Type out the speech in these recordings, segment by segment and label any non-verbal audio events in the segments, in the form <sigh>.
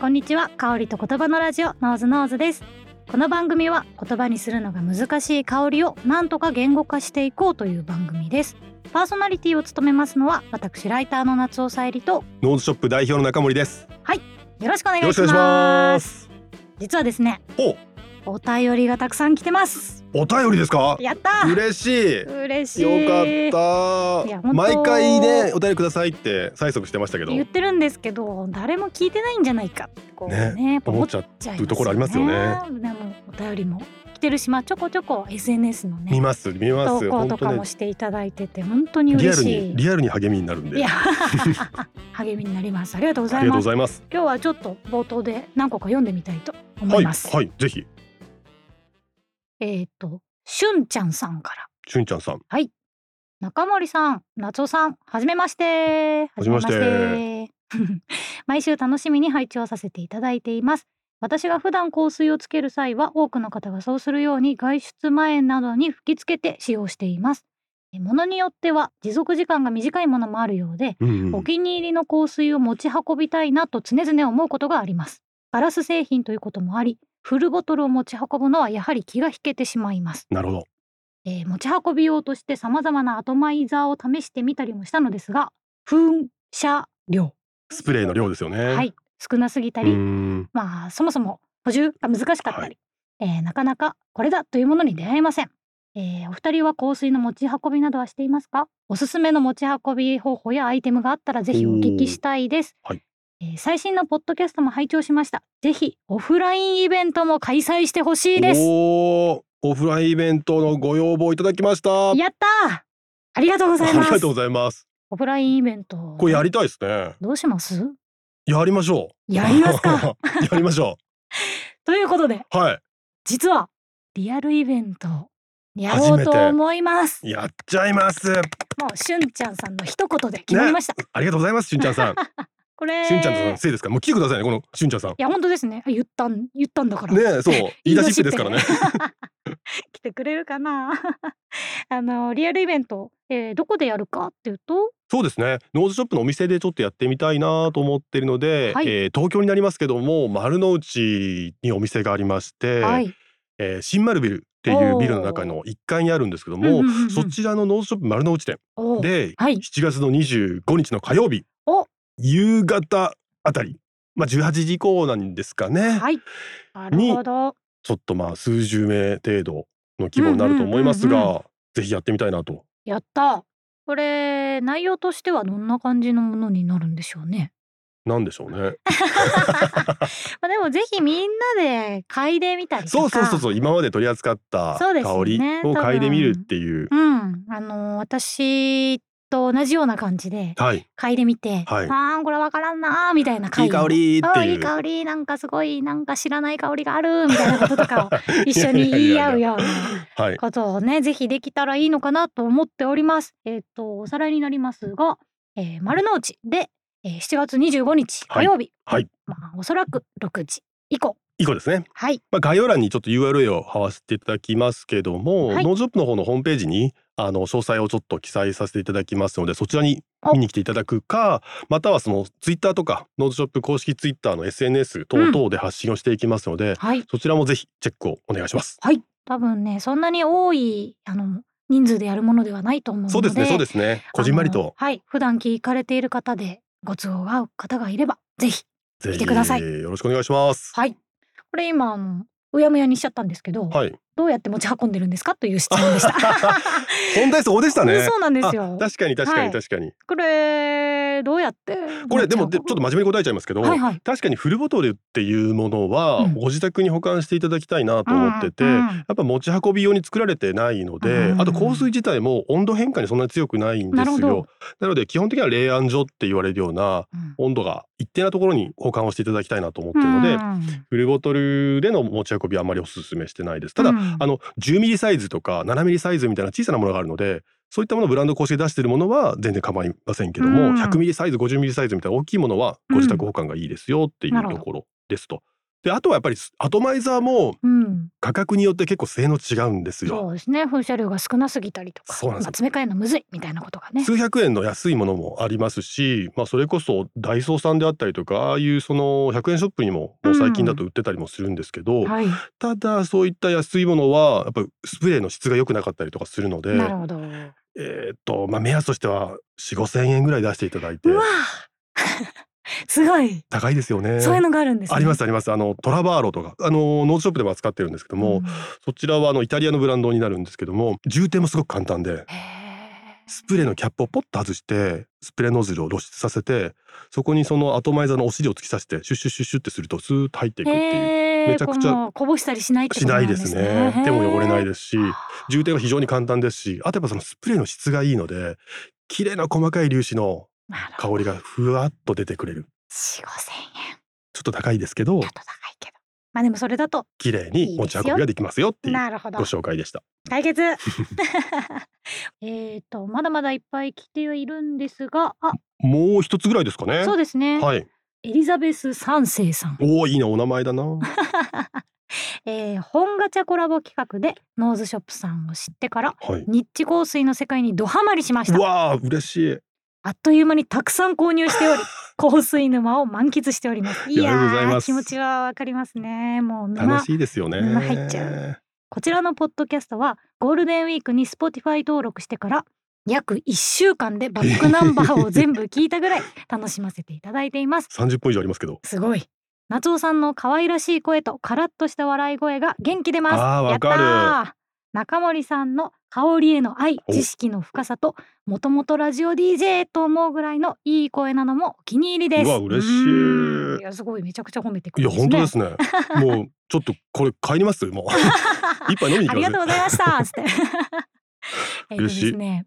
こんにちは。香りと言葉のラジオノーズノーズです。この番組は言葉にするのが難しい香りをなんとか言語化していこうという番組です。パーソナリティを務めますのは私ライターの夏尾さえりとノーズショップ代表の中森です。よろしくお願いしよろしくお願いします。実はですねお、お便りがたくさん来てます。お便りですか？やった！ー嬉しい。嬉しい。よかった。毎回ねお便りくださいって催促してましたけど、言ってるんですけど誰も聞いてないんじゃないかこうねね思っちゃうところありますよね。でもお便りも来てるしまあちょこちょこ SNS のね見ます見ます投稿とかもしていただいてて本当にリアル嬉しいにリアルに励みになるんで。<laughs> 励みになります。ありがとうござりがとうごいますざいます。今日はちょっと冒頭で何個か読んでみたいと思はいいます、はいぜひえっ、としゅんちゃんさんから。しゅんちゃんさん。中森さん夏尾さんはじめまして。はじめまして。<laughs> 毎週楽しみに拝聴させていただいています。私が普段香水をつける際は多くの方がそうするように外出前などに吹きつけて使用しています。えものによっては持続時間が短いものもあるようでうんうん。お気に入りの香水を持ち運びたいなと常々思うことがあります。ガラス製品ということもありフルボトルを持ち運ぶのはやはり気が引けてしまいます。なるほど。えー持ち運び用として様々なアトマイザーを試してみたりもしたのですが噴射量、スプレーの量ですよね。はい。少なすぎたうーり、ん。まあそもそも補充が難しかったり、えーなかなかこれだというものに出会えません、えーお二人は香水の持ち運びなどはしていますか？おすすめの持ち運び方法やアイテムがあったらぜひお聞きしたいです、はいえー最新のポッドキャストも拝聴しましたぜひオフラインイベントも開催してほしいですおおオフラインイベントのご要望いただきました。あやったーありがとうございますりがとうございます。オフラインイベントこれやりたいですね。どうします？やりましょう。やりますか <laughs> やりましょ <laughs> ということでう。はい。実はリアルイベントやろうと思いますやっちゃいます。もうしゅんちゃんさんの一言で決まりました、ありがとうございます、しゅんちゃんさん。<laughs> これ。しゅんちゃんさんのせいですか？ら、もう来てくださいね、このしゅんちゃんさん。いや本当ですね。言ったん言ったんだから。ねえ、そう、<laughs> 言い出しっぺですからね。<laughs> 来てくれるかな？<laughs> あのリアルイベント、えーどこでやるかっていうと？そうですね。 NOSE SHOP のお店でちょっとやってみたいなと思ってるので、はい。えー東京になりますけども、丸の内にお店がありまして、はい。えー新丸ビルっていうビルの中の1階にあるんですけども、うんうんうんうん。そちらの NOSE SHOP 丸の内店おで、はい。7月の25日の火曜日お夕方あたり、まあ18時以降なんですかね。はい。なるほど。ちょっとまあ数十名程度の規模になると思いますが、うんうんぜひやってみたいなと。やった。これ内容としてはどんな感じのものになるんでしょうね。なんでしょうね。<laughs> まあでもぜひみんなで嗅いでみたりとか。そうそうそうそう。今まで取り扱った香りを嗅いでみるっていう。うん、あの私と同じような感じではい。嗅いでみて、はいあーこれわからんなーみたいな嗅いい香りっていう。あーいい香りなんかすごいなんか知らない香りがあるみたいなこととかを一緒に言い合うような <laughs> はい。ことをねぜひできたらいいのかなと思っております。えっ、とおさらいになりますが、えー丸の内で、えー7月25日火曜日、はいまあおそらく6時以降以降ですね。はい。まあ概要欄にちょっと URL を貼らせていただきますけども、はい。ノーズショップの方のホームページにあの詳細をちょっと記載させていただきますので、そちらに見に来ていただくか、またはそのツイッターとかノーズショップ公式ツイッターの SNS 等々で発信をしていきますので、はい。そちらもぜひチェックをお願いします。はい。多分ねそんなに多いあの人数でやるものではないと思うのでそうですね、そうですね。こじんまりと。はい。普段聞かれている方でご都合が合う方がいればぜひぜひ来てください。よろしくお願いします。はいこれ今うやむやにしちゃったんですけど、はい。どうやって持ち運んでるんですか？という質問でした。<laughs> 本当にそうでしたね。そうなんですよ。あ確かに確かはい。に確かに。これどうやって？これでもちょっと真面目に答えちゃいますけど、はいはい。確かにフルボトルっていうものはうん。ご自宅に保管していただきたいなと思ってて、うんうんやっぱ持ち運び用に作られてないので、うんあと香水自体も温度変化にそんなに強くないんですよ。なので基本的には冷暗所って言われるようなうん。温度が一定なところに保管をしていただきたいなと思ってるので、うんフルボトルでの持ち運びはあまりお勧めしてないです。ただ、うんあの10ミリサイズとか7ミリサイズみたいな小さなものがあるのでそういったものをブランド公式で出しているものは全然構いませんけども、うん。100ミリサイズ50ミリサイズみたいな大きいものはご自宅保管がいいですよっていうところですと。であとはやっぱりアトマイザーもうん、価格によって結構性能違うんですよ。そうですね。噴射量が少なすぎたりとかそうなんですよ。まあ詰め替えるのむずいみたいなことがね。数百円の安いものもありますし、まあ、それこそダイソーさんであったりとかああいうその100円ショップにももう最近だと売ってたりもするんですけど、はい。ただそういった安いものはやっぱスプレーの質が良くなかったりとかするのでなるほど。えーっとまあ目安としては4 5千円ぐらい出していただいて。うわ <laughs> すごい。高いですよね。そういうのがあるんですね。ありますあります。あのトラバーロとか。あのノートショップでも扱ってるんですけども、ん。そちらはあのイタリアのブランドになるんですけども充填もすごく簡単でスプレーのキャップをポッと外してスプレーノズルを露出させてそこにそのアトマイザーのお尻を突き刺してシュッシュッシュッシュッってするとスーッと入っていくっていうめちゃくちゃこぼしたりしないってこしないですすねね手も汚れないすですし充填は非常に簡単ですしあとやっぱそのスプレーの質がいいので綺麗な細かい粒子の香りがふわっと出てくれる。四五千円。ちょっと高いですけど。ちょっと高いけど。まあでもそれだと綺麗に持ち運びができますよっていうなるほど。ご紹介でした。解決。<laughs> <laughs> えっとまだまだいっぱい来てはいるんですがあ。もう一つぐらいですかね。そうですね、はい。エリザベス三世さん、おおいいなお名前だな。<laughs> えー、本ガチャコラボ企画でノーズショップさんを知ってからはい。ニッチ香水の世界にドハマりしました。うわあ嬉しいあっという間にたくさん購入しており <laughs> 香水沼を満喫しております。いいや気持ちはわかりますね。もう沼楽しいですよね。沼入っちゃう。こちらのポッドキャストはゴールデンウィークに Spotify 登録してから約1週間でバックナンバーを全部聞いたぐらい <laughs> 楽しませていただいています。30分以上ありますけど。すごい。夏尾さんの可愛らしい声とカラッとした笑い声が元気出ます。あーわかる中森さんの香りへの愛お知識の深さともともとラジオ DJ と思うぐらいのいい声なのもお気に入りです。うわ嬉しい。いやすごいめちゃくちゃ褒めてくいやれるんですね。本当ですね。もうちょっとこれ帰りますもう。<laughs> 一杯飲みにあ行きますりがとうございましたつって。<laughs> えっとで嬉しいすね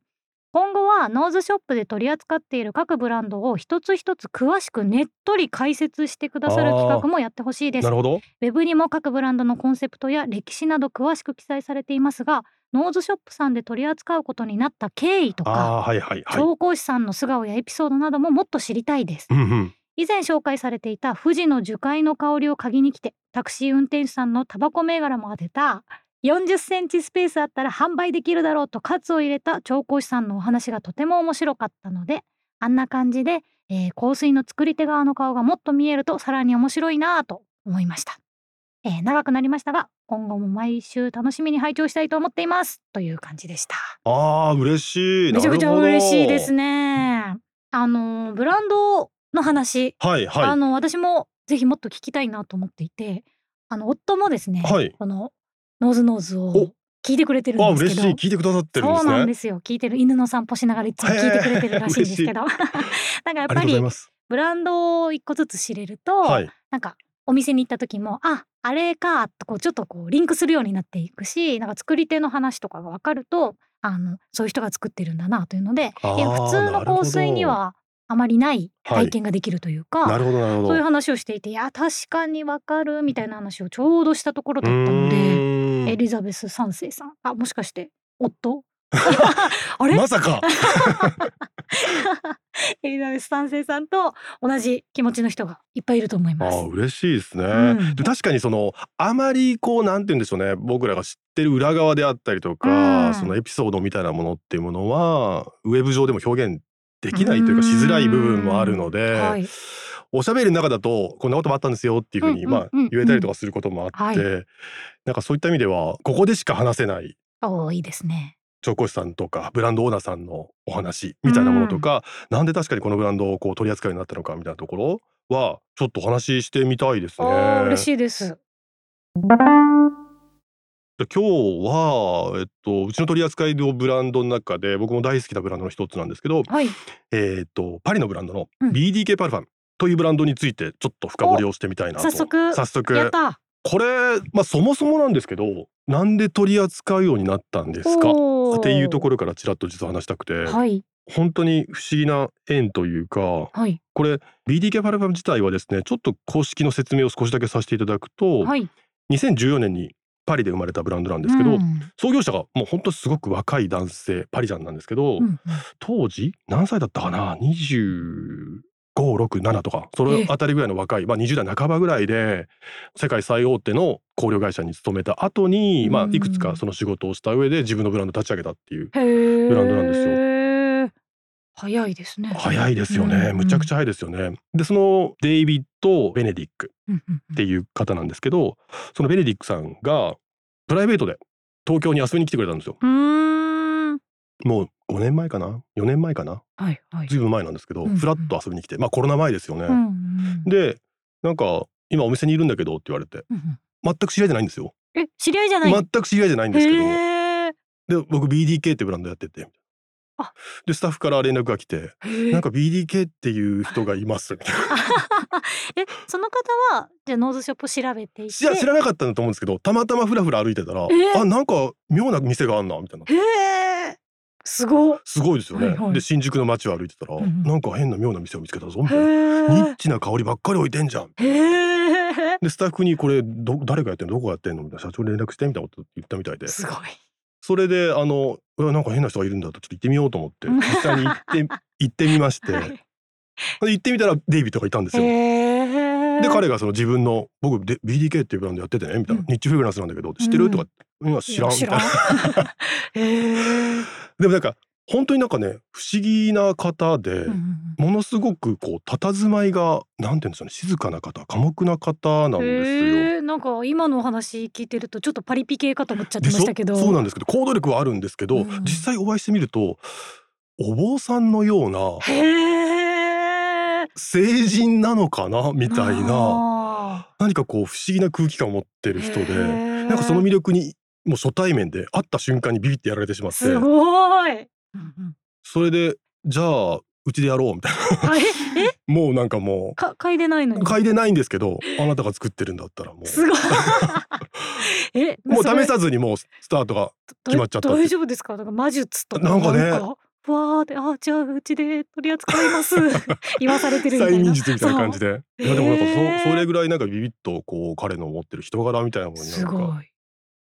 今後は NOSE SHOP で取り扱っている各ブランドを一つ一つ詳しくねっとり解説してくださる企画もやってほしいです。なるほど。ウェブにも各ブランドのコンセプトや歴史など詳しく記載されていますが NOSE SHOP さんで取り扱うことになった経緯とかはいはいはい。調香師さんの素顔やエピソードなどももっと知りたいです。うんうん。以前紹介されていた富士の樹海の香りを嗅ぎに来てタクシー運転手さんのタバコ銘柄も当てた40センチスペースあったら販売できるだろうとカツを入れた調香師さんのお話がとても面白かったのであんな感じで、えー香水の作り手側の顔がもっと見えるとさらに面白いなぁと思いました、えー長くなりましたが今後も毎週楽しみに拝聴したいと思っています。という感じでした。あー嬉しい。めちゃくちゃ嬉しいですね。あのーブランドの話。はいはい。あの私もぜひもっと聞きたいなと思っていてあの夫もですね、はい。このノーズノーズをお。聞いてくれてるあんですけど。嬉しい。聞いてくださってるんですそうなんねですよ。聞いてる。犬の散歩しながらいつも聞いてくれてるらしいんですけど。<laughs> なんかやっぱりブランドを一個ずつ知れると、はい。なんかお店に行った時もああれかとこうちょっとこうリンクするようになっていくしなんか作り手の話とかが分かるとあのそういう人が作ってるんだなというのでいや普通の香水にはあまりない体験ができるというか、なるほどなるほど。そういう話をしていていや確かにわかるみたいな話をちょうどしたところだったのうでエリザベス三世さん。あもしかして夫？<laughs> あれ、まさか。<laughs> エリザベス三世さんと同じ気持ちの人がいっぱいいると思います。あー嬉しいですね、うん。で確かにそのあまりこうなんて言うんでしょうね。僕らが知ってる裏側であったりとか、うん。そのエピソードみたいなものっていうものはウェブ上でも表現できないというかしづらい部分もあるので、はい、おしゃべりの中だとこんなこともあったんですよっていうふうに、うんうんうんまあ言えたりとかすることもあって、はなんかそういった意味ではここでしか話せないおーいいですね。調香師さんとかブランドオーナーさんのお話みたいなものとか、なんで確かにこのブランドをこう取り扱うようになったのかみたいなところはちょっとお話ししてみたいですね。嬉しいです。で今日は、えっと、うちの取り扱いのブランドの中で僕も大好きなブランドの一つなんですけど、はい。えっと、パリのブランドのうん BDK パルファンというブランドについてちょっっと深掘りをしてみたいなと。早速早速。やった。これ、まあ、そもそもなんですけどなんで取り扱うようになったんですか？っていうところ。ろからちらっと実は話したくて、はい。本当に不思議な縁というかはい。これ BDK パルファン自体はですねちょっと公式の説明を少しだけさせていただくと、はい。2014年にパリで生まれたブランドなんですけど、うん。創業者がもう本当すごく若い男性パリジャンなんですけど、うんうん当時何歳だったかな25 567とかそのあたりぐらいの若い、まあ、20代半ばぐらいで世界最大手の香料会社に勤めた後に、まあ、いくつかその仕事をした上で自分のブランド立ち上げたっていうブランドなんですよ。早いですね。早いですよね、むちゃくちゃ早いですよね。でそのデイビッド・ベネディックっていう方なんですけどそのベネディックさんがプライベートで東京に遊びに来てくれたんですよ。もう5年前かな？4年前かな、はいはい、ずいぶん前なんですけど、うんうん、フラッと遊びに来てまあコロナ前ですよね。うんうん、でなんか今お店にいるんだけどって言われて、うんうん、全く知り合いじゃないんですよ。え知り合いじゃない？全く知り合いじゃないんですけど。で僕 BDK ってブランドやってて。でスタッフから連絡が来てなんか BDK っていう人がいますみたいな。<laughs> えその方はじゃあノーズショップ調べていて？いや知らなかったんだと思うんですけどたまたまふらふら歩いてたらあなんか妙な店があんなみたいなへえすごすごいですよね、はいはい、で新宿の街を歩いてたら、うん、なんか変な妙な店を見つけたぞみたいなニッチな香りばっかり置いてんじゃん。でスタッフにこれど誰がやってんの？どこやってんの？みたいな社長に連絡してみたいなこと言ったみたいで。すごい。それであのなんか変な人がいるんだとちょっと行ってみようと思って実際に行って <laughs> 行ってみまして、はい、行ってみたらデイビッドがいたんですよ。で彼がその自分の僕で BDK っていうブランドやっててねみたいな、うん、日中フレグランスなんだけど知ってる、とか今知らん。みたいな。<laughs> でもなんか本当になんかね不思議な方で、うん、ものすごくこう佇まいがなんていうんですかね静かな方寡黙な方なんですよ。なんか今のお話聞いてるとちょっとパリピ系かと思っちゃってましたけど。そうなんですけど行動力はあるんですけど、うん、実際お会いしてみるとお坊さんのような成人なのかなみたいな何かこう不思議な空気感を持ってる人でなんかその魅力にもう初対面で会った瞬間にビビってやられてしまって。すごい。それでじゃあうちでやろうみたいな。<laughs> もうなんかもうか嗅いでないのに？嗅いでないんですけどあなたが作ってるんだったらもう。すごい。<laughs> えもう試さずにもうスタートが決まっちゃった大丈夫ですか？なんか魔術とか。なんかね。わーってあじゃあうちで取り扱います。言わされてるみたいな。催眠術みたいな感じで。いやでもなんかそそれぐらいなんかビビッとこう彼の持ってる人柄みたいなものになんか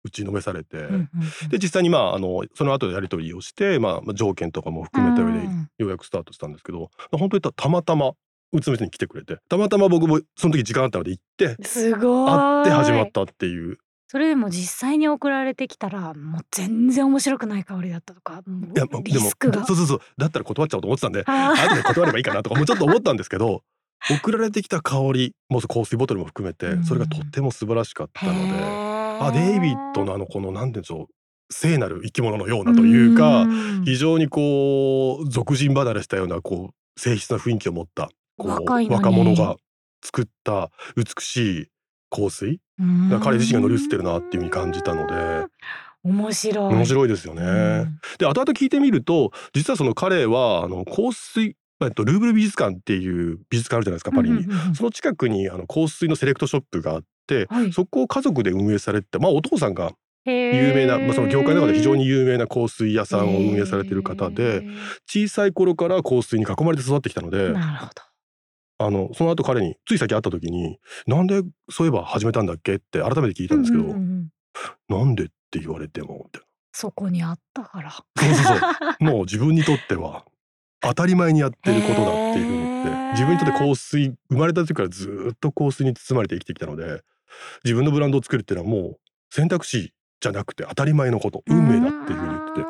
打ちのめされて、うんうんうん、で実際にまああのその後でやり取りをして、まあ、条件とかも含めた上でようやくスタートしたんですけど、うん、本当にたまたまうつむに来てくれてたまたま僕もその時時間あったので行ってすごい。会って始まったっていう。それでも実際に送られてきたらもう全然面白くない香りだったとかいやリスクが。そうそうそう。だったら断っちゃおうと思ってたんで後で断ればいいかなとかもうちょっと思ったんですけど <laughs> 送られてきた香りもう香水ボトルも含めてそれがとっても素晴らしかったので。あデイビッドのあのこの何て言うんでしょう聖なる生き物のようなというか非常にこう俗人離れしたようなこう静筆な雰囲気を持ったこう若者が作った美しい香水彼自身が乗り移ってるなっていうふうに感じたので。面白い。面白いですよね。で後々聞いてみると実はその彼はあの香水えっと、ルーブル美術館っていう美術館あるじゃないですかパリに、その近くにあの香水のセレクトショップがあっ、はい、そこを家族で運営されてまあお父さんが有名な、まあ、その業界の中で非常に有名な香水屋さんを運営されてる方で小さい頃から香水に囲まれて育ってきたのでなるほど。あのその後彼につい先会った時に「なんでそういえば始めたんだっけ?」って改めて聞いたんですけど「うんうんうんなんで?」って言われてもみたいな。そこにあったから。そうそうそう。<laughs> もう自分にとっては当たり前にやってることだっていうふうに言って自分にとって香水生まれた時からずっと香水に包まれて生きてきたので自分のブランドを作るっていうのはもう選択肢じゃなくて当たり前のこと運命だっていうふうに言ってて。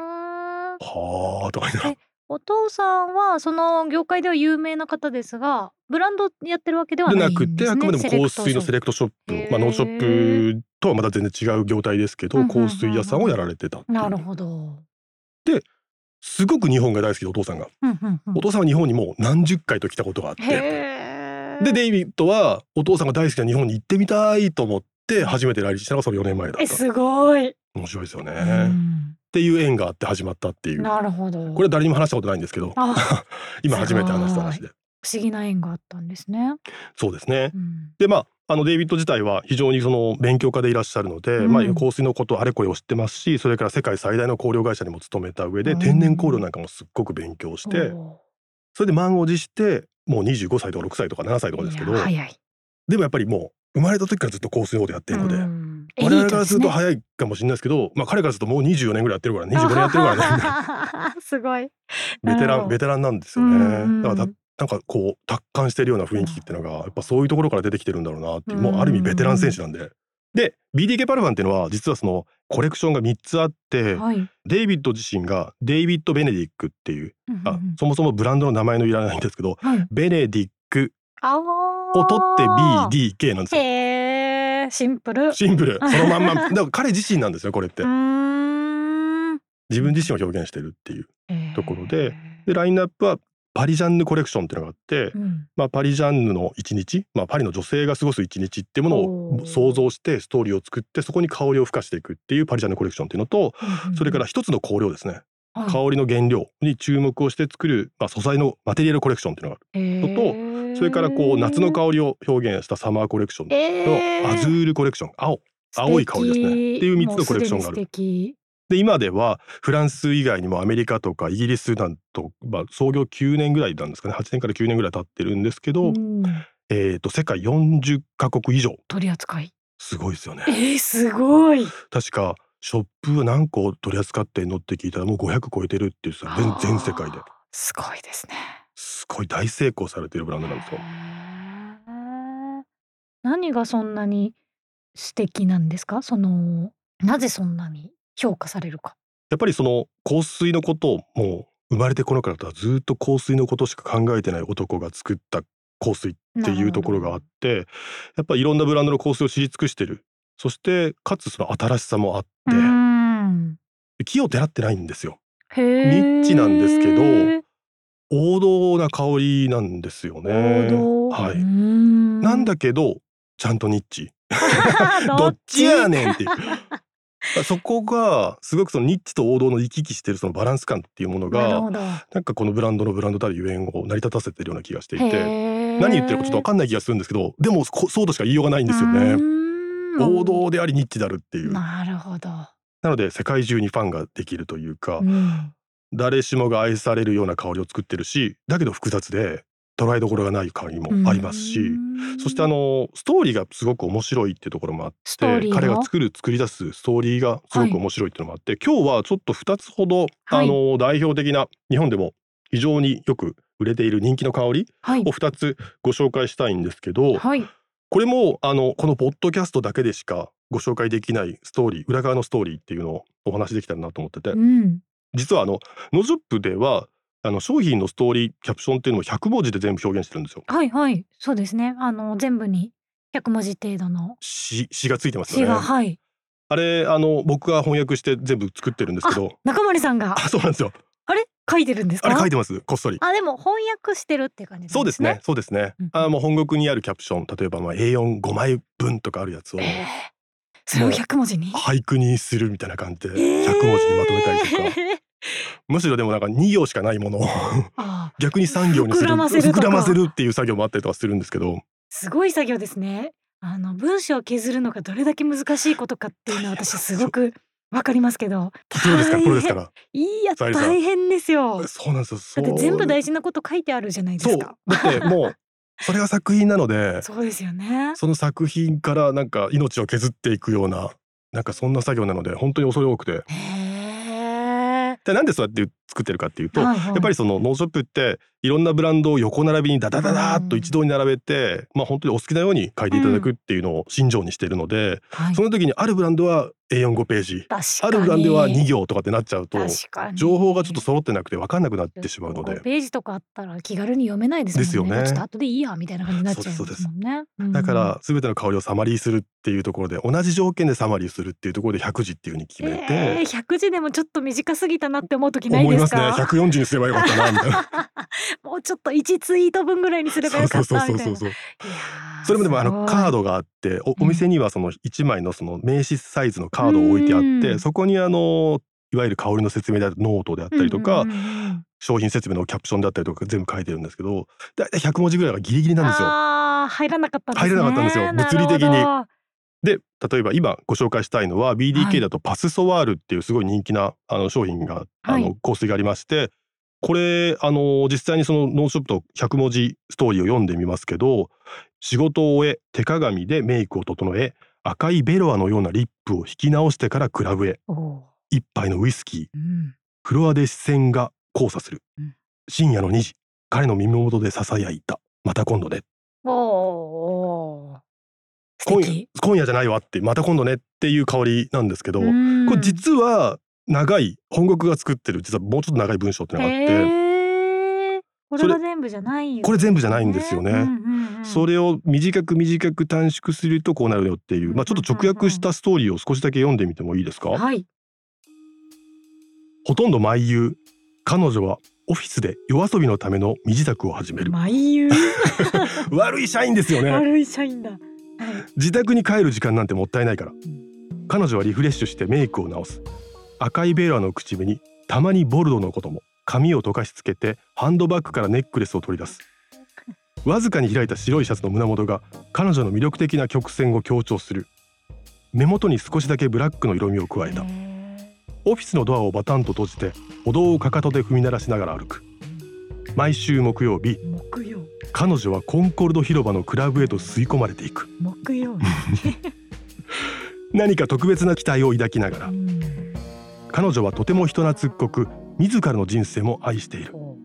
はあとか言いながら。お父さんはその業界では有名な方ですがブランドやってるわけではないんですね。でなくてあくまでも香水のセレクトショップ。まあノー。ショップとはまた全然違う業態ですけど、香水屋さんをやられてたなるほど。ですごく日本が大好きでお父さんが、お父さんは日本にもう何十回と来たことがあってでデイビッドはお父さんが大好きな日本に行ってみたいと思って初めて来日したのがその4年前だった。すごい。面白いですよね、っていう縁があって始まったっていう。なるほど。これは誰にも話したことないんですけど。<laughs> 今初めて話した話で。不思議な縁があったんですね。そうですね、うん、でまああのデイビッド自体は非常にその勉強家でいらっしゃるので、うん、まあ、香水のことあれこれを知ってますしそれから世界最大の香料会社にも勤めた上で、天然香料なんかもすっごく勉強して、それで満を持してもう25歳とか6歳とか7歳とかですけどでもやっぱりもう生まれた時からずっと香水のことやってるので、我々からすると早いかもしれないですけど、まあ彼からするともう24年ぐらいやってるから25年やってるからねすごい。ベテランベテランなんですよね。だからなんかこう達観してるような雰囲気っていうのがやっぱそういうところから出てきてるんだろうなっていうもうある意味ベテラン選手なんで。で BDK パルファンっていうのは実はそのコレクションが3つあって、はい。デイビッド自身がデイビッド・ベネディックっていうあうんうんうんそもそもブランドの名前のいらないんですけどはい。ベネディックあを取って BDK なんですよ。へえ、シンプル。シンプル <laughs> そのまんまだから彼自身なんですよこれって。自分自身を表現してるっていうところでへでラインナップはパリジャンヌコレクションっていうのがあってー、うん。まあ、パリジャンヌの一日、まあ、パリの女性が過ごす一日っていうものを想像してストーリーを作ってそこに香りを付加していくっていうパリジャンヌコレクションっていうのとそれから一つの香料ですね。はい。香りの原料に注目をして作る、まあ、素材のマテリアルコレクションっていうのがある。ととそれからこう夏の香りを表現したサマーコレクションえのアズールコレクション青。青い香りですね。っていう三つのコレクションがあるで今ではフランス以外にもアメリカとかイギリスなんと、まあ、創業9年ぐらいなんですかね。8年から9年ぐらい経ってるんですけど、うん。えー、と世界40カ国以上。取り扱い。すごいですよね。え。ー、すごい。確かショップは何個取り扱ってんのって聞いたらもう500超えてるって言ってた。全全世界で。すごいですね。すごい大成功されてるブランドなんですよ。何がそんなに素敵なんですか？そのなぜそんなに評価されるか。やっぱりその香水のことをもう生まれてこのからとはずっと香水のことしか考えてない男が作った香水っていうところがあってやっぱりいろんなブランドの香水を知り尽くしてる。そしてかつその新しさもあって、木をてらってないんですよ。ニッチなんですけど王道な香りなんですよね。はい、なんだけどちゃんとニッチ。<laughs> どっちやねんっていうそこがすごくそのニッチと王道の行き来してるそのバランス感っていうものがなんかこのブランドのブランドたるゆえんを成り立たせてるような気がしていて何言ってるかちょっと分かんない気がするんですけどでもこそうとしか言いようがないんですようね王道でありニッチであるっていう。ななるほど、ので世界中にファンができるというかうん。誰しもが愛されるような香りを作ってるしだけど複雑で捉えどころがない香りもありますしそしてあのストーリーがすごく面白いっていうところもあって彼が作る作り出すストーリーがすごく面白いっていうのもあって、今日はちょっと2つほど、はい。あの代表的な日本でも非常によく売れている人気の香りはい。を2つご紹介したいんですけど、はい。これもあのこのポッドキャストだけでしかご紹介できないストーリー裏側のストーリーっていうのをお話しできたらなと思っててうん。実はあのノーショップではあの商品のストーリーキャプションっていうのも100文字で全部表現してるんですよ。はいはい。そうですね。あの全部に100文字程度の詩詩がついてます詩よね。がはい。あれあの僕が翻訳して全部作ってるんですけど。中森さんが。あそうなんですよ。あれ？書いてるんですか？あれ書いてます。こっそり。あでも翻訳してるって感じなんそうですね。そうですね。うんあもう本国にあるキャプション。例えばまあ A45 枚分とかあるやつをえー。それを100文字に？俳句にするみたいな感じでえー。100文字にまとめたりとか、<laughs> むしろでもなんか2行しかないものを <laughs> 逆に3行にする膨らませる膨らませるっていう作業もあったりとかするんですけど。すごい作業ですね。あの文章を削るのがどれだけ難しいことかっていうのは私すごくわかりますけど。プロですか？らプロですか？大ら変いや大変ですよ。そうなんですよ。だって全部大事なこと書いてあるじゃないですか。だってもうそれが作品なので <laughs> そうですよね。その作品からなんか命を削っていくようななんかそんな作業なので本当に恐れ多くてじゃあなんでそうやって作ってるかっていうと、はいはい。やっぱりその NOSE SHOP っていろんなブランドを横並びにダダダダーっと一堂に並べて、まあ本当にお好きなように嗅いでいただくっていうのを信条にしているので、はい。その時にあるブランドは A45 ページ。あるブランドは2行とかってなっちゃうと情報がちょっと揃ってなくて分かんなくなってしまうので。ページとかあったら気軽に読めないですね。ですよね。ちょっと後でいいやみたいな感じになっちゃいますすもんね。うん。だから全ての香りをサマリーするっていうところで同じ条件でサマリーするっていうところで100字っていうふうに決めて、えー、100字でもちょっと短すぎたなって思う時ないですますね。か？140にすればよかったなみたいな。<laughs> もうちょっと1ツイート分ぐらいにすればよかったみたいうなそうそれもでもあのカードがあっておうん。お店にはその1枚のその名刺サイズのカードを置いてあってうん。そこにあのいわゆる香りの説明であるノートであったりとかうんうん商品説明のキャプションであったりとか全部書いてるんですけどだいたい100文字ぐらいがギリギリなんですよ。入らなかったね。入らなかったんですよ。物理的にで例えば今ご紹介したいのはは BDK いだと Pas Ce Soir っていうすごい人気なあの商品があはい。の香水がありましてこれあの実際にその NOSE SHOP と100文字ストーリーを読んでみますけど仕事を終え手鏡でメイクを整え赤いベロアのようなリップを引き直してからクラブへ。一杯のウイスキー。うん。フロアで視線が交差する。うん。深夜の2時彼の耳元で囁いた。また今度ね。おおー。素今夜敵。今夜じゃないわってまた今度ねっていう香りなんですけど、うん。これ実は長い本国が作ってる実はもうちょっと長い文章っていうのがあって、これ全部じゃないよこれ全部じゃないんですよね。うんうんうんそれを短く短く短縮するとこうなるよっていう、まあ、ちょっと直訳したストーリーを少しだけ読んでみてもいいですか、はい。ほとんど毎夕彼女はオフィスで夜遊びのための身支度を始める。毎夕。<laughs> 悪い社員ですよね。悪い社員だ。はい自宅に帰る時間なんてもったいないから。彼女はリフレッシュしてメイクを直す。赤いベーラの口紅たまにボルドのことも。髪を溶かしつけてハンドバッグからネックレスを取り出す。わずかに開いた白いシャツの胸元が彼女の魅力的な曲線を強調する。目元に少しだけブラックの色味を加えた。へオフィスのドアをバタンと閉じて歩道をかかとで踏み鳴らしながら歩く。毎週木曜日。ー木曜彼女はコンコルド広場のクラブへと吸い込まれていく。木曜何か特別な期待を抱きながら。うん。彼女はとても人懐っこく自らの人生も愛している。お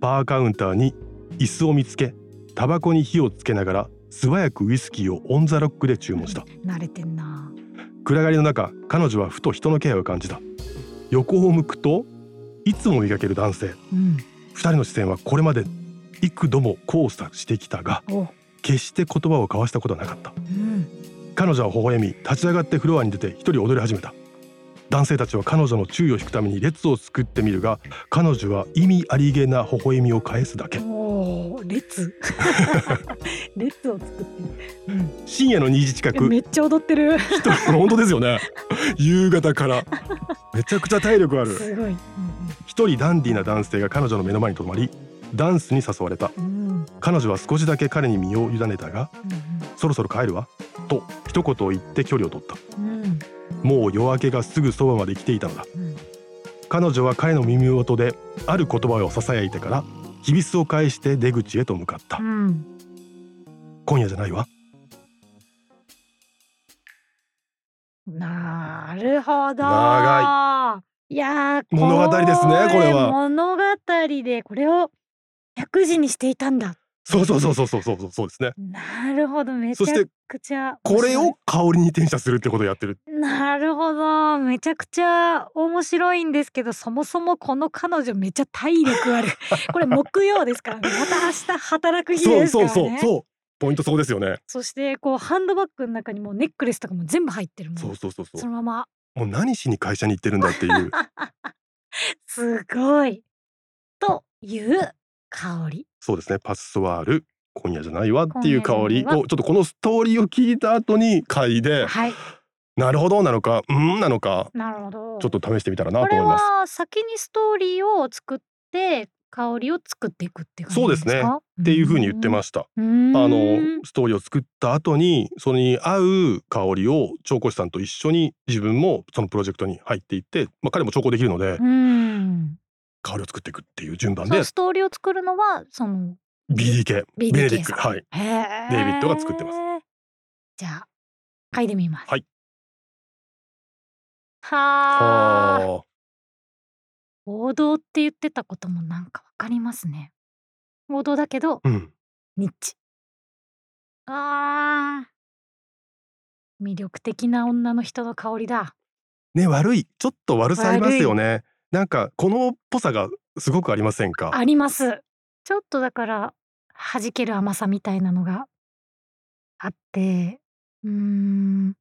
バーカウンターに椅子を見つけタバコに火をつけながら素早くウイスキーをオンザロックで注文した。慣れてんな。暗がりの中彼女はふと人の気配を感じた。横を向くといつも見かける男性。うん。二人の視線はこれまで幾度も交差してきたがお。決して言葉を交わしたことはなかった。うん。彼女は微笑み立ち上がってフロアに出て一人踊り始めた。男性たちは彼女の注意を引くために列を作ってみるが彼女は意味ありげな微笑みを返すだけ。列。<laughs> 列を作ってる、深夜の2時近く。うん、めっちゃ踊ってる。本当ですよね。夕方から。めちゃくちゃ体力ある。すごい、一人ダンディーな男性が彼女の目の前にとどまりダンスに誘われた。うん。うんうん彼女は少しだけ彼に身を委ねたがそろそろ帰るわと一言言って距離を取った。うん。もう夜明けがすぐそばまで来ていたのだ。うん。彼女は彼の耳元である言葉を囁いてからきびすを返して出口へと向かったうん今夜じゃないわなるほど。長い。いやー物語ですねこれは。物語でこれを100時にしていたんだ。そうそうそうそうそうそうそうですね。なるほど。めちゃくちゃこれを香りに転写するってことをやってる。なるほどめちゃくちゃ面白いんですけどそもそもこの彼女めっちゃ体力ある。<laughs> これ木曜ですからね。また明日働く日ですからね。そうそうそう。そう。ポイントそこですよね。そしてこうハンドバッグの中にもネックレスとかも全部入ってるもん。そうそうそうそう。そのまま。もう何しに会社に行ってるんだっていう。<laughs> すごい。という香り。そうですね。パスソワール。今夜じゃないわ。っていう香り。をちょっとこのストーリーを聞いた後に嗅いではい。なるほどなのかうんなのかなるほど。ちょっと試してみたらなことれ思います。は先にストーリーを作って香りを作っていくってそうですね。かっていう風に言ってました。あのストーリーを作った後にそれに合う香りを調香師さんと一緒に自分もそのプロジェクトに入っていって、まあ、彼も調香できるのでうん香りを作っていくっていう順番で。ストーリーを作るのはその BDK ベネディックはい。デイビッドが作ってます。じゃあ嗅いでみます。はい。はあ。はあ。王道って言ってたこともなんかわかりますね。王道だけどうん。ニッチ。あー。魅力的な女の人の香りだ。ね悪い。ちょっと悪さありますよねなんかこのっぽさがすごくありませんか？あります。ちょっとだから弾ける甘さみたいなのがあってうーん。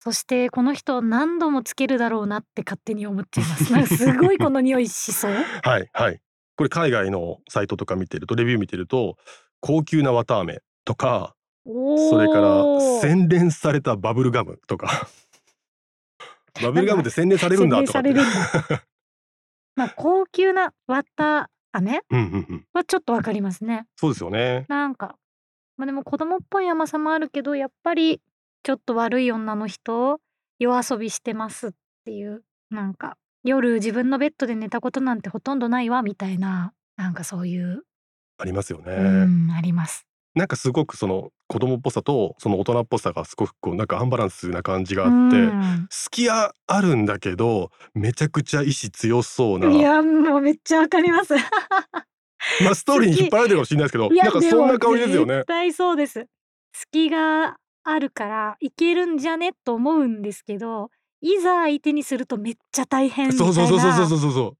そしてこの人何度もつけるだろうなって勝手に思っちゃいます。なんかすごいこの匂いしそう。<laughs> はいはい。これ海外のサイトとか見てるとレビュー見てると高級な綿あめとかそれから洗練されたバブルガムとか。バブルガムって洗練されるんだとかまあ高級な綿飴うんうんうん。はちょっとわかりますね。そうですよね。なんかまあでも子供っぽい甘さもあるけどやっぱりちょっと悪い女の人夜遊びしてますっていうなんか夜自分のベッドで寝たことなんてほとんどないわみたいななんかそういう、ありますよね、うんあります。なんかすごくその子供っぽさとその大人っぽさがすごくこうなんかアンバランスな感じがあって、うん好きやあるんだけどめちゃくちゃ意志強そうないやもうめっちゃわかります。まあストーリーに引っ張られてるかもしれないですけどなんかそんな香りですよね絶。対そうです隙があるからいけるんじゃね？と思うんですけどいざ相手にするとめっちゃ大変みたいなそうそうそうそうそうそう。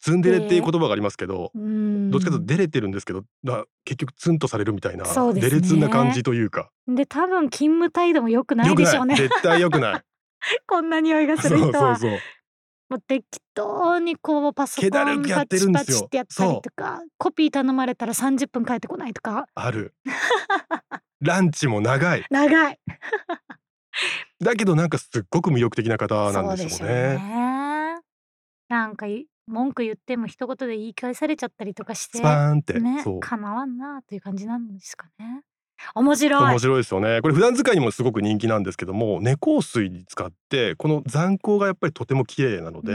ツンデレっていう言葉がありますけど、うんどっちかというとデレてるんですけど、だ結局ツンとされるみたいな、ねデレツンな感じというか。で多分勤務態度も良くない。でしょうね絶対良くない。<laughs> こんな匂いがすそうる人はそうそう。もう適当にこうパソコンパチパチってやったりとかコピー頼まれたら30分帰ってこないとかある。<laughs> ランチも長い。長いだけどなんかすっごく魅力的な方なんそうでですしょうよね。ねなんかい文句言っても一言で言い返されちゃったりとかしてスパーンって、ねそう。かなわんなという感じなんですかね面白い面白いですよね。これ普段使いにもすごく人気なんですけども、猫香水に使ってこの残香がやっぱりとても綺麗なので、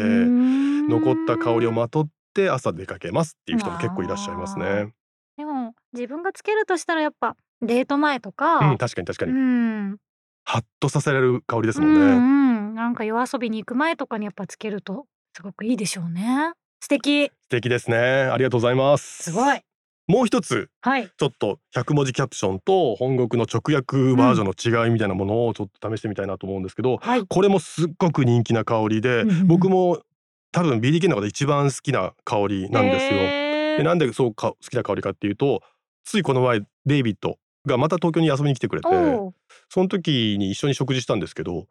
残った香りをまとって朝出かけますっていう人も結構いらっしゃいますね。でも自分がつけるとしたらやっぱデート前とか、うん、確かに確かうに。んハッとさせられる香りですうもんね。んうん、なんか夜遊びに行く前とかにやっぱつけるとすごくいいでしょうね。素敵。素敵ですね。ありがとうございます。すごい。もう一つはい。ちょっと100文字キャプションと本国の直訳バージョンの違いみたいなものをちょっと試してみたいなと思うんですけど、はい。これもすっごく人気な香りで、うんうんうん。僕も多分 BDK の中で一番好きな香りなんですよ。でなんでそうか好きな香りかっていうとついこの前デイビッドがまた東京に遊びに来てくれてその時に一緒に食事したんですけど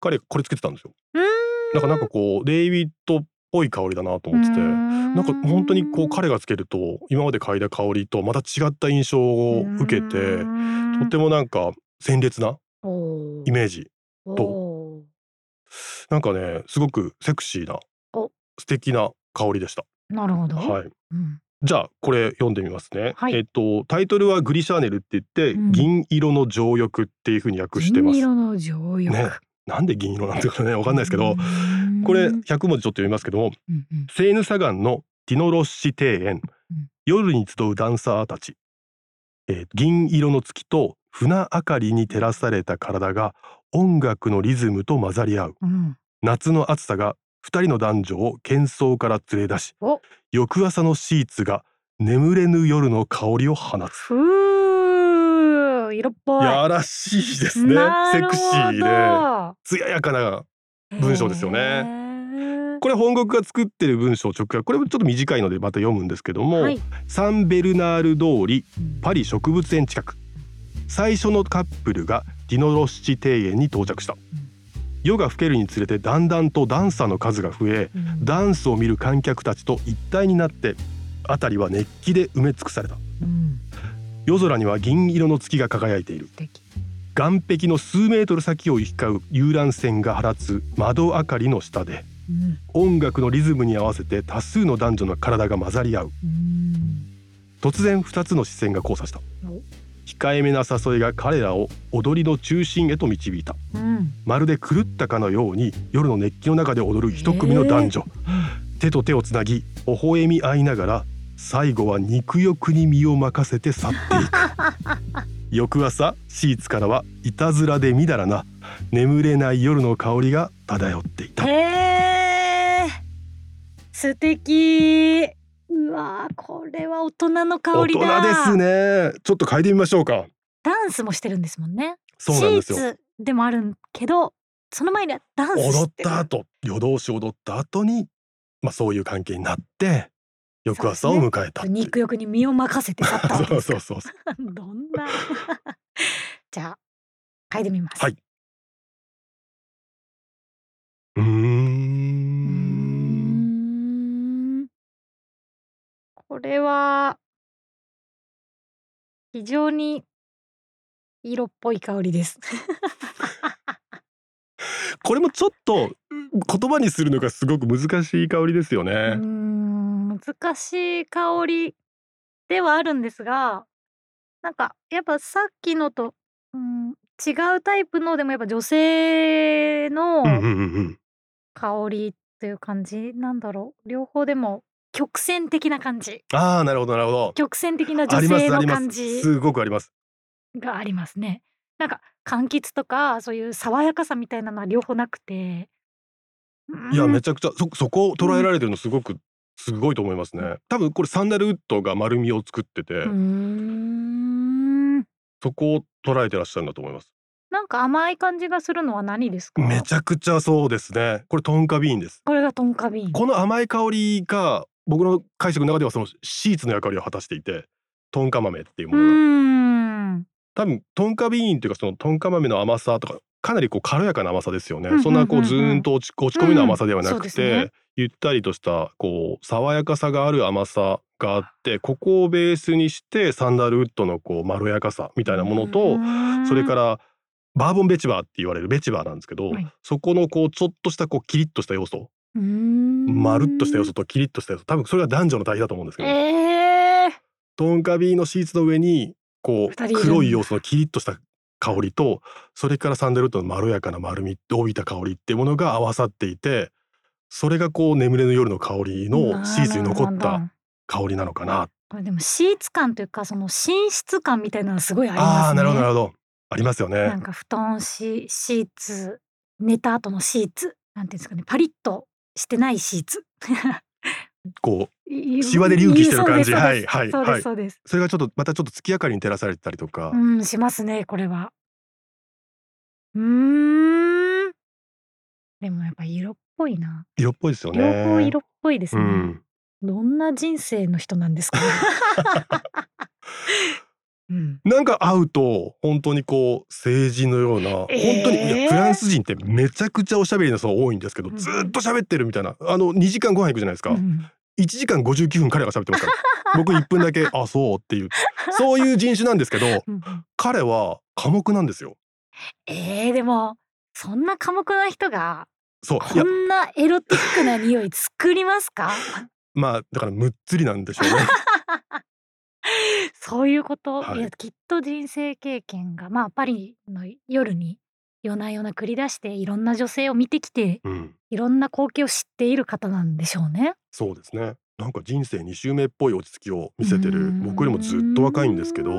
彼これつけてたんですよ。うーんなんかなんかこうデイビッドっぽい香りだなと思ってて。ななんか本当にこう彼がつけると今まで嗅いだ香りとまた違った印象を受けてとてもなんか鮮烈なイメージと。なんかねすごくセクシーなお。素敵な香りでした。なるほど、はい。うん。じゃあこれ読んでみますね。はい。えっとタイトルはグリシャーネルって言って、うん。銀色の情欲っていう風に訳してます。銀色の情欲、ねなんで銀色なんていうかねわかんないですけど、うん。これ100文字ちょっと読みますけども、セーヌサガンのティノロッシ庭園、うん夜に集うダンサーたち、えー銀色の月と船明かりに照らされた体が音楽のリズムと混ざり合う。うん。夏の暑さが二人の男女を喧騒から連れ出しお。翌朝のシーツが眠れぬ夜の香りを放つ色っぽい。やらしいですね。セクシーで。艶やかな文章ですよね。ねこれ本国が作ってる文章直訳。これもちょっと短いのでまた読むんですけども、はい。サンベルナール通りパリ植物園近く。最初のカップルがディノロッシ庭園に到着した。夜が更けるにつれてだんだんとダンサーの数が増えうん。ダンスを見る観客たちと一体になって辺りは熱気で埋め尽くされた。うん夜空には銀色の月が輝いている。岸壁の数メートル先を行き交う遊覧船が放つ窓明かりの下でうん。音楽のリズムに合わせて多数の男女の体が混ざり合う。うん。突然二つの視線が交差した。お。控えめな誘いが彼らを踊りの中心へと導いた。うん。まるで狂ったかのように夜の熱気の中で踊る一組の男女、手と手をつなぎ微笑み合いながら最後は肉欲に身を任せて去っていく。<laughs> 翌朝シーツからはいたずらでみだらな眠れない夜の香りが漂っていた。へー。素敵。うわーこれは大人の香大りだ。人ですね。ちょっと嗅いでみましょうか。ダンスもしてるんですもんね。そうなんですよ。シーツでもあるけどその前にはダンス踊った後夜通し踊った後にまあそういう関係になって翌朝を迎えたっていう。肉欲に身を任せて去ったわけ <laughs> そうそうそう <laughs> どんな。<laughs> じゃあ嗅いでみます。はい。うん。これは非常に色っぽい香りです。これもちょっと言葉にするのがすごく難しい香りですよね。ん難しい香りではあるんですがなんかやっぱさっきのと、うん、違うタイプのでもやっぱ女性のうんうんうんうん。香りという感じなんだろう両方でも曲線的な感じああなるほどなるほど。曲線的な女あります性のあります。感じすごくあります。がありますね。なんか柑橘とかそういう爽やかさみたいなのは両方なくて。いやめちちゃくちゃそそこを捉えられてるのすごくすごいと思いますね。多分これサンダルウッドが丸みを作ってて、そこを捉えてらっしゃるんだと思います。なんか甘い感じがするのは何ですか？めちゃくちゃそうですね。これトンカビーンです。これがトンカビーン。この甘い香りが僕の解釈の中ではそのシーツの役割を果たしていてトンカ豆っていううものが。多分トンカビーンっていうかそのトンカ豆の甘さとかかなりこう軽やかな甘さですよね、うんうんうんうん。そんなこうズーンと落ち込みの甘さではなくて、ですね。ゆったりとしたこう爽やかさがある甘さがあってここをベースにしてサンダルウッドのこうまろやかさみたいなものとそれからバーボンベチバーって言われるベチバーなんですけど、はい。そこのこうちょっとしたこうキリッとした要素まるっとした要素とキリッとした要素多分それが男女の対比だと思うんですけど、えー、トンカビーのシーツの上にこう黒い要素のキリッとした香りとそれからサンダルウッドのまろやかな丸み帯びた香りっていうものが合わさっていてそれがこう眠れぬ夜の香りのシーツに残った香りなのかな。これでもシーツ感というかその寝室感みたいなのすごいありますね。あーなるほどなるほど。ありますよね。なんか布団シシーツ寝た後のシーツなんていうんですかねパリッとしてないシーツこうシシワで隆起してる感じはいはいはいすそうですそれがちょっとまたちょっと月明かりに照らされてたりとか、うんしますねこれはうーんでもやっぱ色っぽいな色っぽいですよね両方色っぽいですね、うんどんな人生の人なんですかうんなんか会うと本当にこう成人のような、本当にいえーやフランス人ってめちゃくちゃおしゃべりな人多いんですけど、うんずーっと喋ってるみたいなあの2時間ご飯行くじゃないですか、うん1時間59分彼が喋ってますから。<laughs> 僕1分だけあそうっていう。そういう人種なんですけどうん彼は寡黙なんですよ。えー、でもそんな寡黙な人がそこんなエロティックな匂い作りますか？<laughs> まあだからむっつりなんでしょうね。<laughs> そういうこと、はい。い、やきっと人生経験がまあパリの夜に夜な夜な繰り出していろんな女性を見てきてうんいろんな光景を知っている方なんでしょうね。そうですねなんか人生2周目っぽい落ち着きを見せてる僕よりもずっと若いんですけど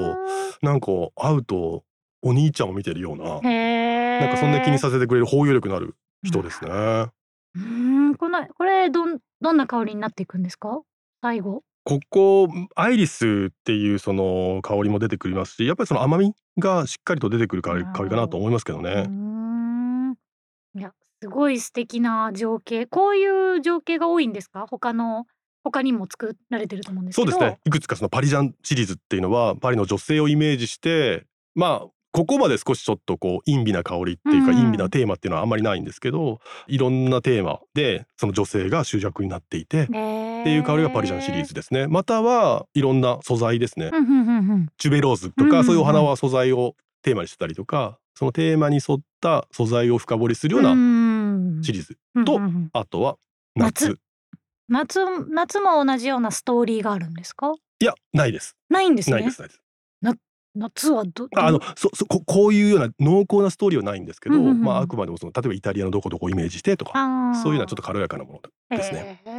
なんか会うとお兄ちゃんを見てるような。なんかそんな気にさせてくれる包容力のある人ですね。うーんこのこれどんどんな香りになっていくんですか？最後。ここアイリスっていうその香りも出てくりますしやっぱりその甘みがしっかりと出てくる香りなるほど。香りかなと思いますけどうーね。ん。いやすごい素敵な情景。こういう情景が多いんですか？他の他にも作られてると思うんですけど。そうですね。いくつかそのパリジャンシリーズっていうのはパリの女性をイメージしてまあここまで少しちょっとこう陰微な香りっていうか陰微なテーマっていうのはあんまりないんですけどいろんなテーマでその女性が主役になっていてっっていう香りがパリジャンシリーズですね。またはいろんな素材ですね。チュベローズとかそういうお花は素材をテーマにしてたりとかそのテーマに沿った素材を深掘りするようななシリーズとあとは夏夏。夏。夏も同じようなストーリーがあるんですか？いやないです。ないんですね。ないですないです夏はどああのそそここういうような濃厚なストーリーはないんですけど、うんうんうんまああくまでもその例えばイタリアのどこどこをイメージしてとかそういうのはちょっと軽やかなものですね。へ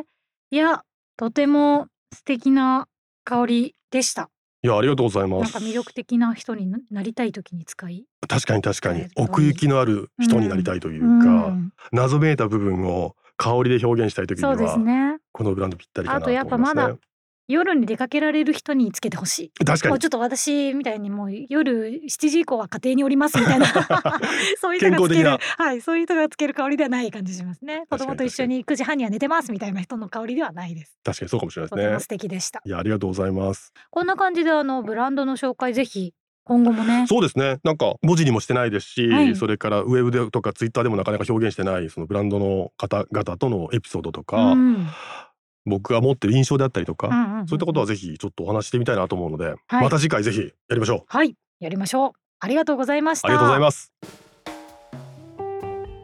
ー。いやとても素敵な香りでした。いやありがとうございなんますか魅力的な人にななりたい時に使い。確かに確かに。奥行きのある人になりたいというか、うん。謎めいた部分を香りで表現したい時にそうですは、ね。このブランドぴったりかなとあとやっ思いますね。ぱまだ夜に出かけられる人につけてほしい。確かに。もうちょっと私みたいにもう夜7時以降は家庭におりますみたいな。<laughs> そういう人がつける。はいそういう人がつける香りではない感じしますね。子供と一緒に9時半には寝てますみたいな人の香りではないです。確かにそうかもしれないですね。素敵でした。いやありがとうございます。こんな感じであのブランドの紹介ぜひ今後もね。そうですね。なんか文字にもしてないですし、はい。それからウェブでとかツイッターでもなかなか表現してないそのブランドの方々とのエピソードとか、うん僕が持ってる印象であったりとか、うんうんうんそういったことはぜひちょっとお話ししてみたいなと思うので、はい。また次回ぜひやりましょう。はい。やりましょう。ありがとうございました。ありがとうございます。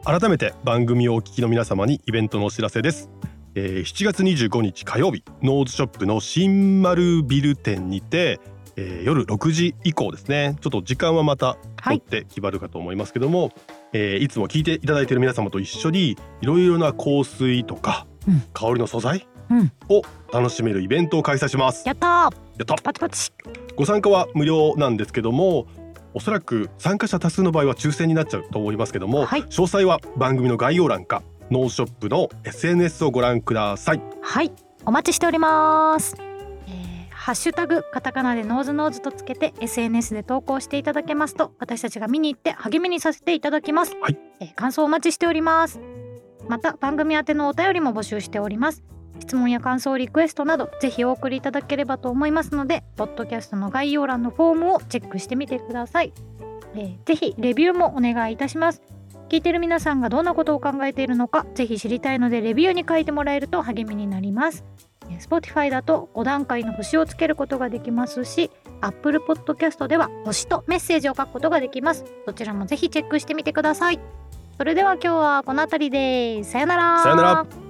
改めて番組をお聞きの皆様にイベントのお知らせです、えー7月25日火曜日ノーズショップの新丸ビル店にて、えー夜6時以降ですね。ちょっと時間はまたはい。取って決まるかと思いますけども、えーいつも聞いていただいている皆様と一緒にいろいろな香水とか、うん。香りの素材うんを楽しめるイベントを開催します。やったー。やった。パチパチ。ご参加は無料なんですけどもおそらく参加者多数の場合は抽選になっちゃうと思いますけども、はい。詳細は番組の概要欄か NOSE SHOP の SNS をご覧ください。はい。お待ちしております、えーハッシュタグカタカナでノーズノーズとつけて SNS で投稿していただけますと私たちが見に行って励みにさせていただきます、はい。えー感想お待ちしております。また番組宛てのお便りも募集しております質問や感想リクエストなどぜひお送りいただければと思いますのでポッドキャストの概要欄のフォームをチェックしてみてください、えーぜひレビューもお願いいたします。聞いてる皆さんがどんなことを考えているのかぜひ知りたいのでレビューに書いてもらえると励みになります。え Spotify だと5段階の星をつけることができますし Apple Podcast では星とメッセージを書くことができます。どちらもぜひチェックしてみてください。それでは今日はこの辺りでさよなら。さよなら。